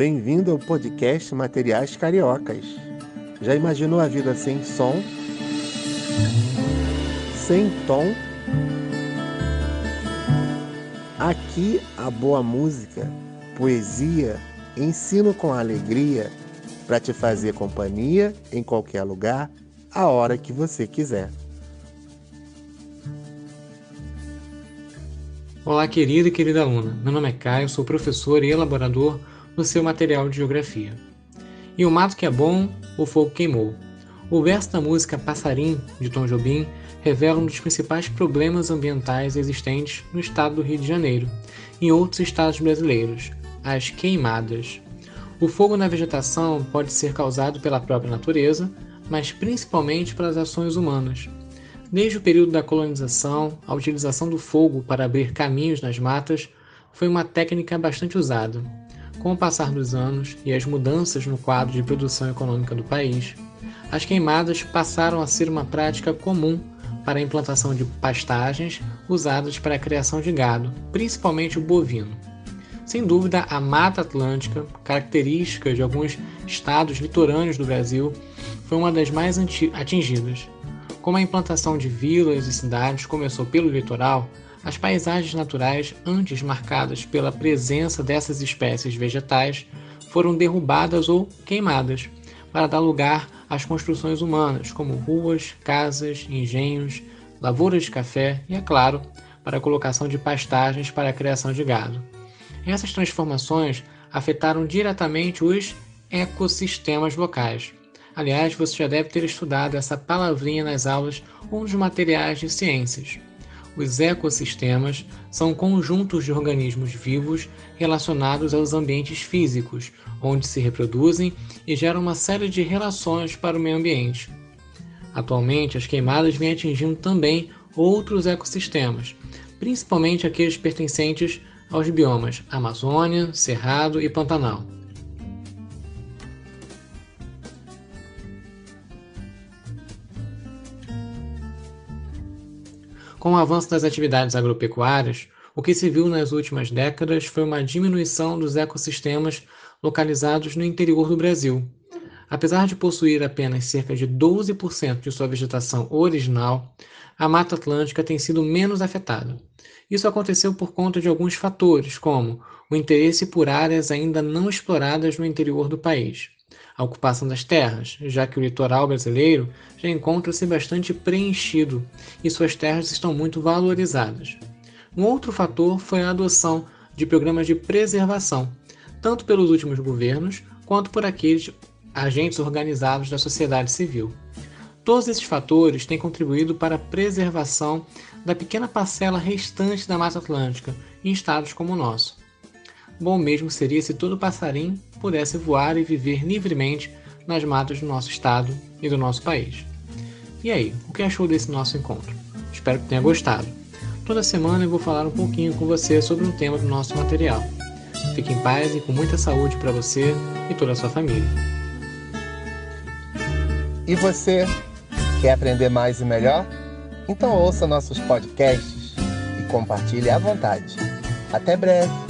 Bem-vindo ao podcast Materiais Cariocas. Já imaginou a vida sem som? Sem tom? Aqui a boa música, poesia, ensino com alegria para te fazer companhia em qualquer lugar, a hora que você quiser. Olá, querida e querida aluna. Meu nome é Caio, sou professor e elaborador no seu material de geografia. E o mato que é bom, o fogo queimou. O verso da música Passarim, de Tom Jobim, revela um dos principais problemas ambientais existentes no estado do Rio de Janeiro e em outros estados brasileiros, as queimadas. O fogo na vegetação pode ser causado pela própria natureza, mas principalmente pelas ações humanas. Desde o período da colonização, a utilização do fogo para abrir caminhos nas matas foi uma técnica bastante usada. Com o passar dos anos e as mudanças no quadro de produção econômica do país, as queimadas passaram a ser uma prática comum para a implantação de pastagens usadas para a criação de gado, principalmente o bovino. Sem dúvida, a Mata Atlântica, característica de alguns estados litorâneos do Brasil, foi uma das mais atingidas. Como a implantação de vilas e cidades começou pelo litoral, as paisagens naturais, antes marcadas pela presença dessas espécies vegetais, foram derrubadas ou queimadas, para dar lugar às construções humanas, como ruas, casas, engenhos, lavouras de café e, é claro, para a colocação de pastagens para a criação de gado. Essas transformações afetaram diretamente os ecossistemas locais. Aliás, você já deve ter estudado essa palavrinha nas aulas ou nos materiais de ciências. Os ecossistemas são conjuntos de organismos vivos relacionados aos ambientes físicos, onde se reproduzem e geram uma série de relações para o meio ambiente. Atualmente, as queimadas vêm atingindo também outros ecossistemas, principalmente aqueles pertencentes aos biomas Amazônia, Cerrado e Pantanal. Com o avanço das atividades agropecuárias, o que se viu nas últimas décadas foi uma diminuição dos ecossistemas localizados no interior do Brasil. Apesar de possuir apenas cerca de 12% de sua vegetação original, a Mata Atlântica tem sido menos afetada. Isso aconteceu por conta de alguns fatores, como o interesse por áreas ainda não exploradas no interior do país, a ocupação das terras, já que o litoral brasileiro já encontra-se bastante preenchido e suas terras estão muito valorizadas. Um outro fator foi a adoção de programas de preservação, tanto pelos últimos governos quanto por aqueles agentes organizados da sociedade civil. Todos esses fatores têm contribuído para a preservação da pequena parcela restante da Mata Atlântica em estados como o nosso. Bom mesmo seria se todo passarinho pudesse voar e viver livremente nas matas do nosso estado e do nosso país. E aí, o que achou desse nosso encontro? Espero que tenha gostado. Toda semana eu vou falar um pouquinho com você sobre um tema do nosso material. Fique em paz e com muita saúde para você e toda a sua família. E você, quer aprender mais e melhor? Então ouça nossos podcasts e compartilhe à vontade. Até breve!